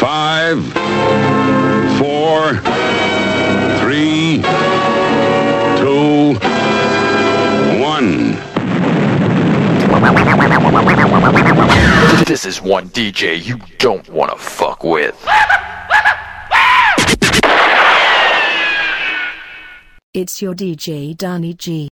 five, four, three, two, one. This is one DJ you don't want to fuck with. It's your DJ, Danny G.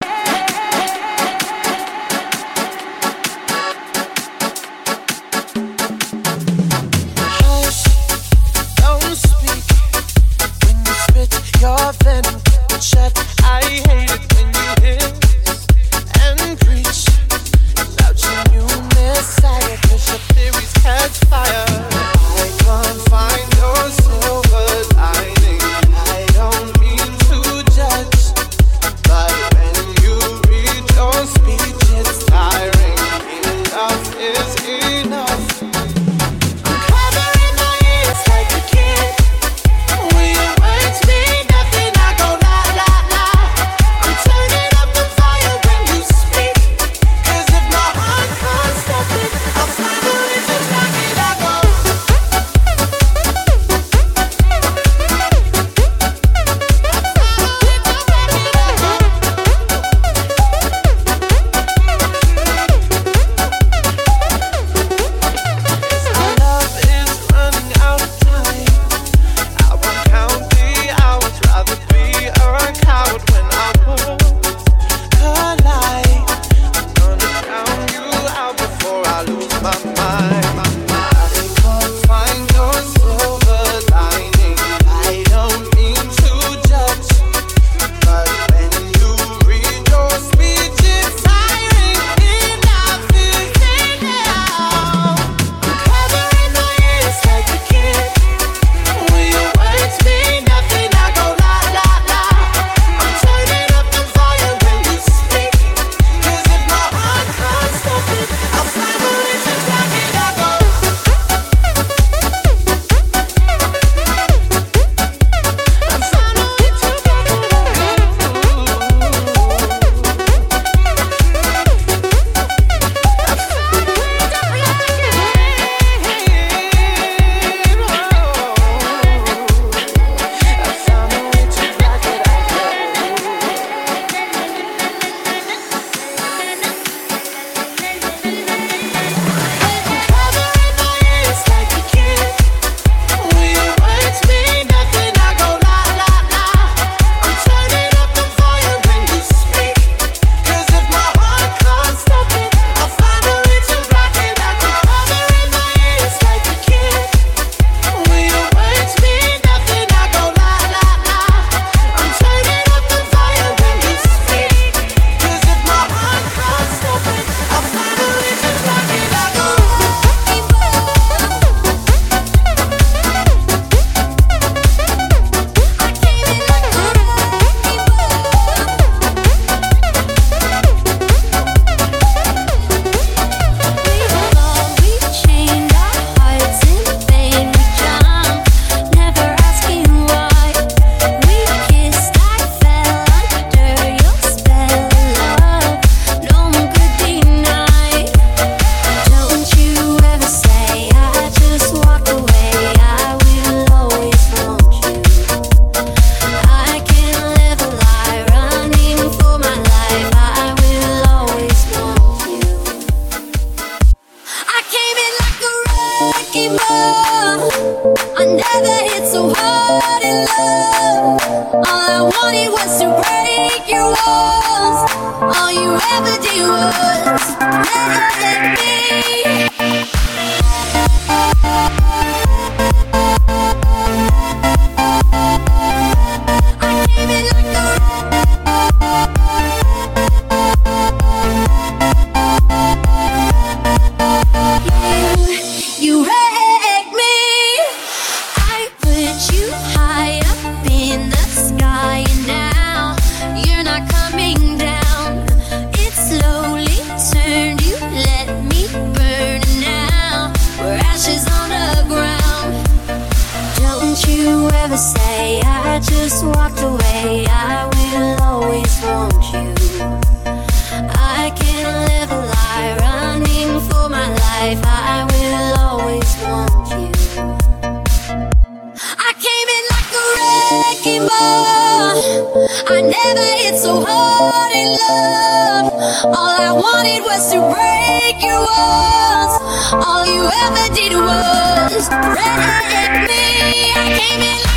was. All you ever did was wreck me. I came in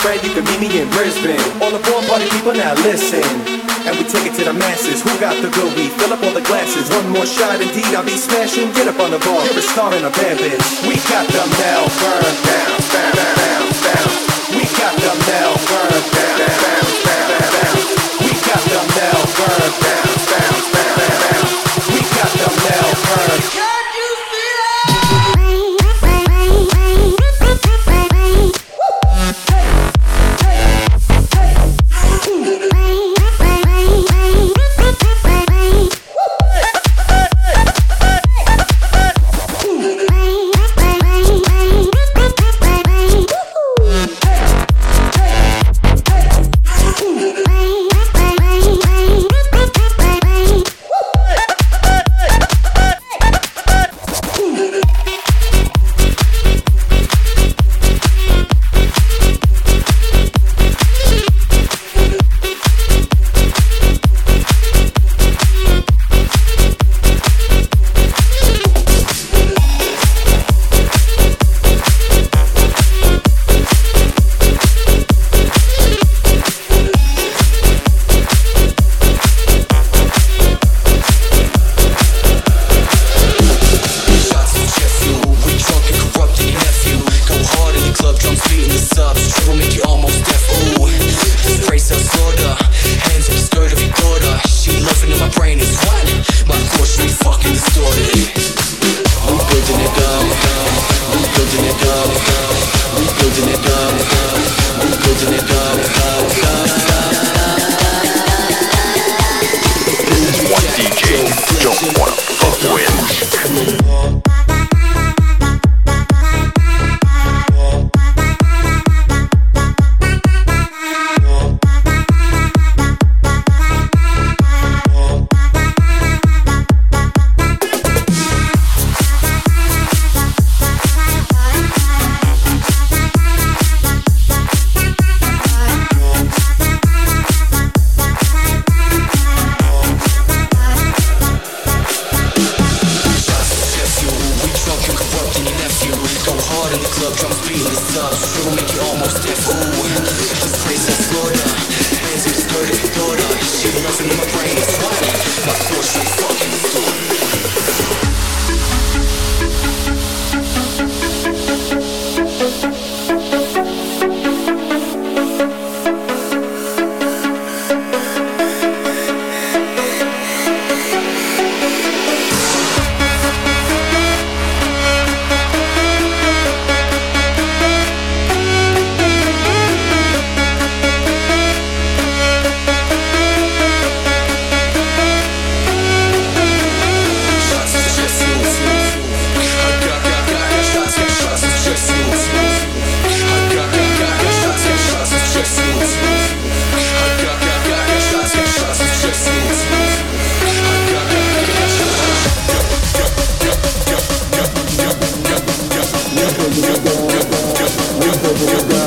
Fred, you can meet me in Brisbane. All the born party people now listen. And we take it to the masses. Who got the good weed? Fill up all the glasses. One more shot, indeed, I'll be smashing. Get up on the bar. You're a star in a band, bitch. We got the Melbourne down, down, down, down. We got the Melbourne down, down, down, down. We got the Melbourne down, down, down, down. We got the Melbourne. Let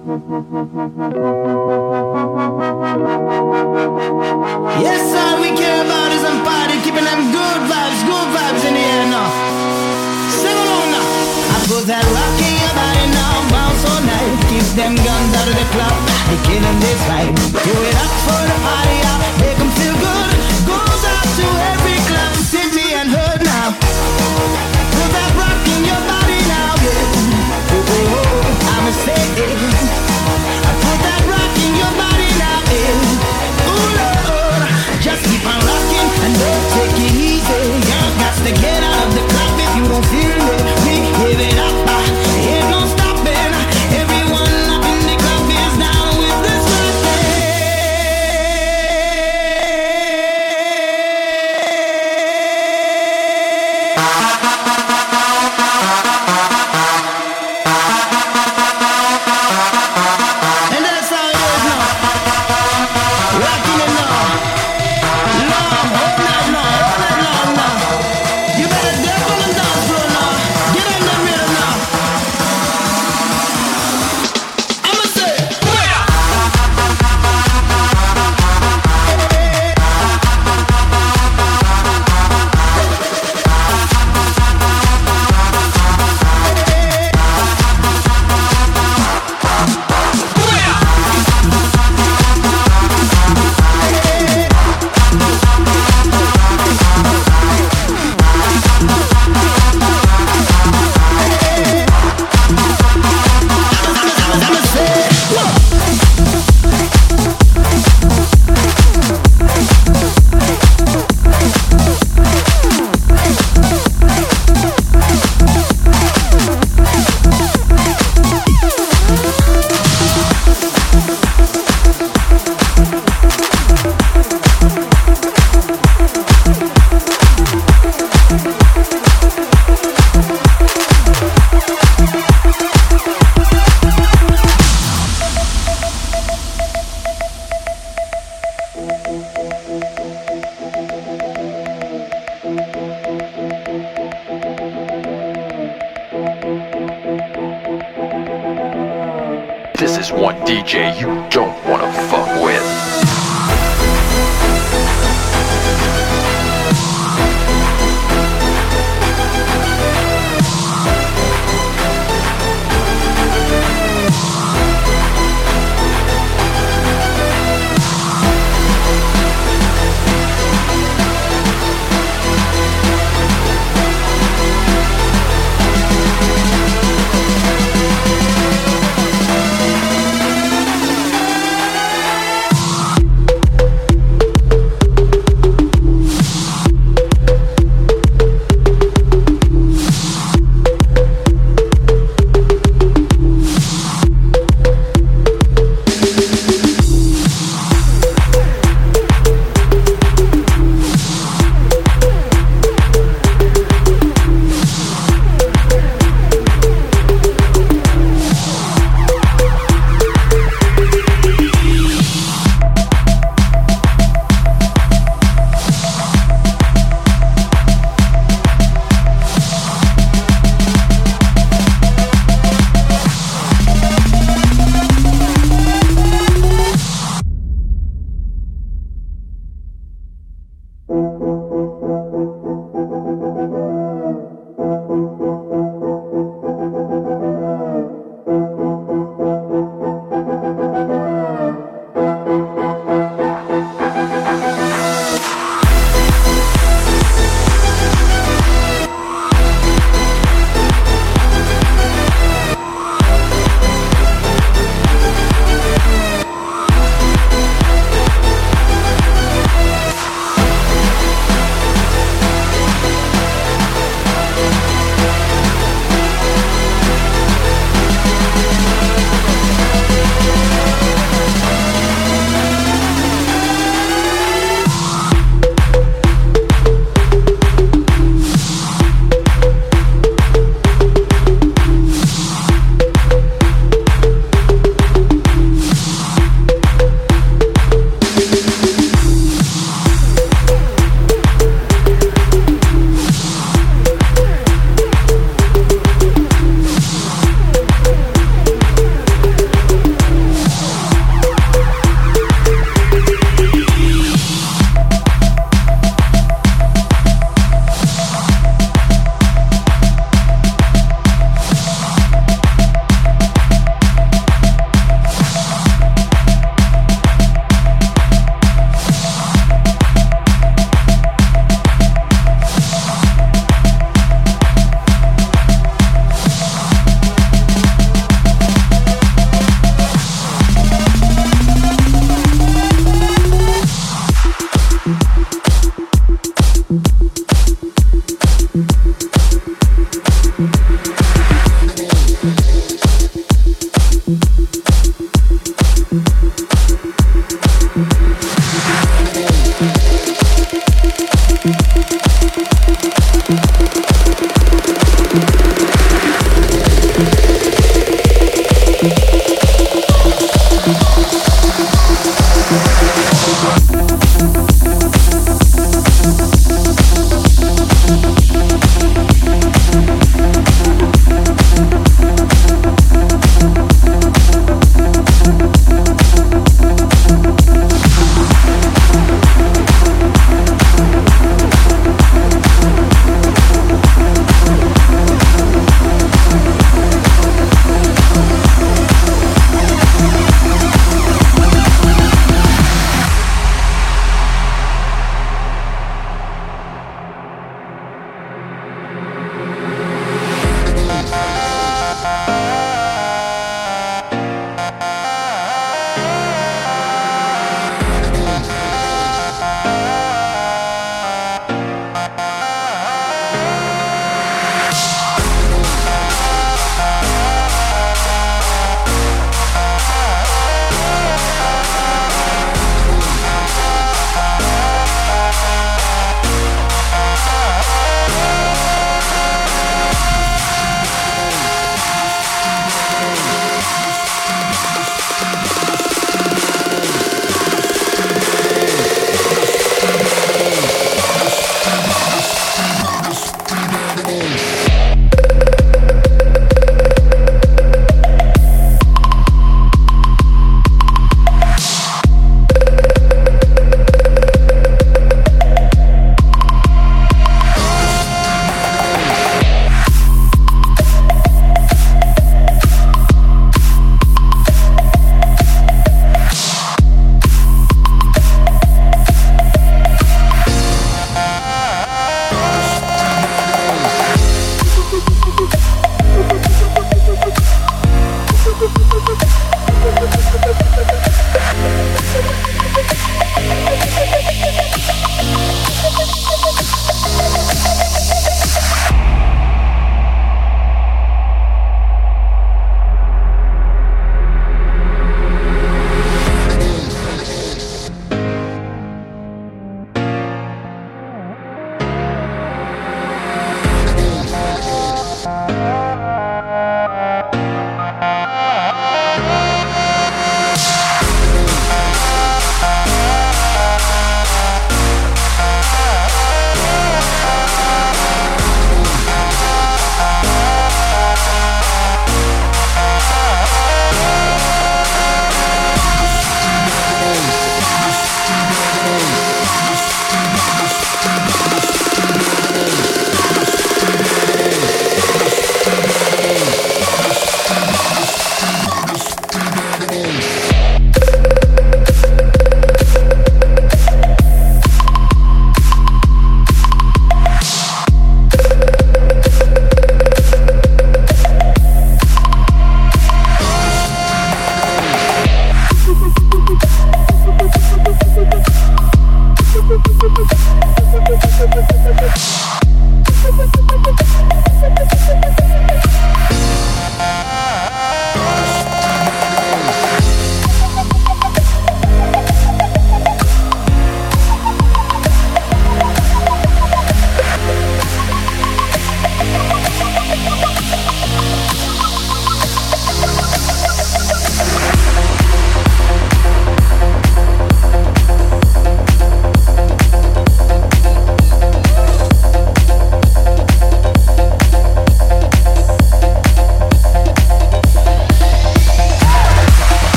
Yes, all we care about is I'm fighting, keeping them good vibes, good vibes in the air now. Sing along now. I put that rock in your body now, bounce all night. Keep them guns out of the club, they killing this vibe. Do it up for the party. got to get out of this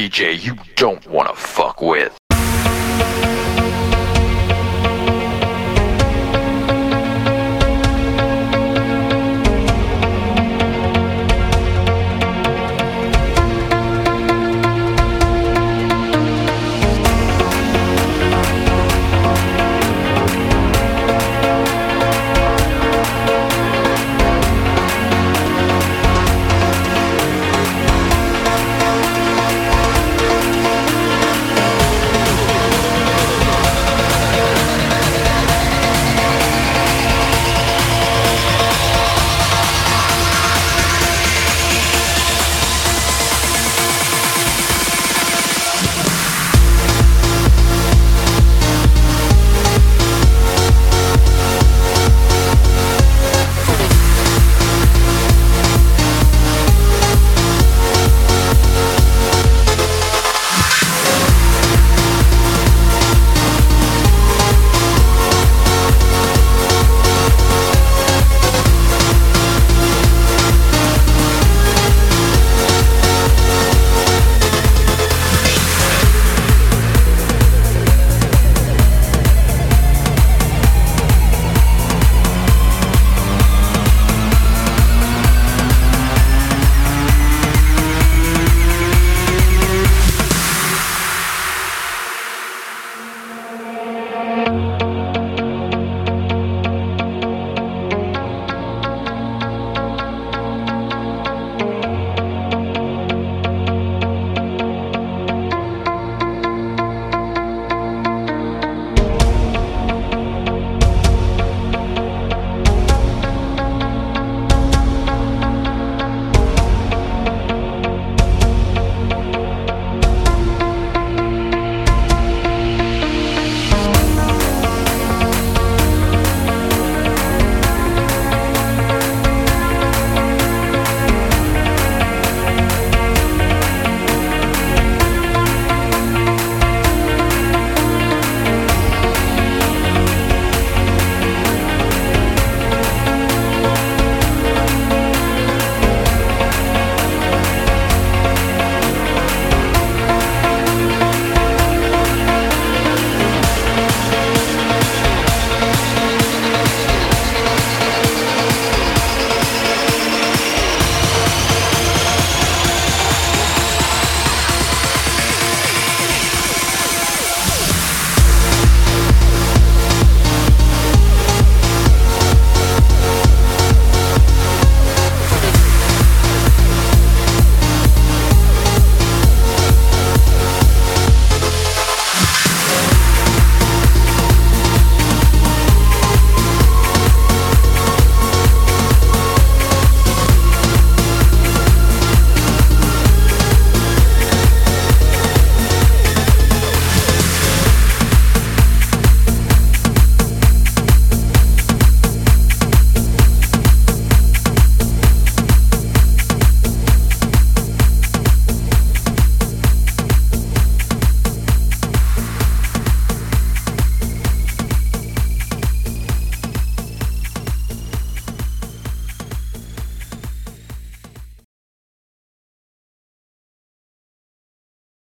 DJ you don't.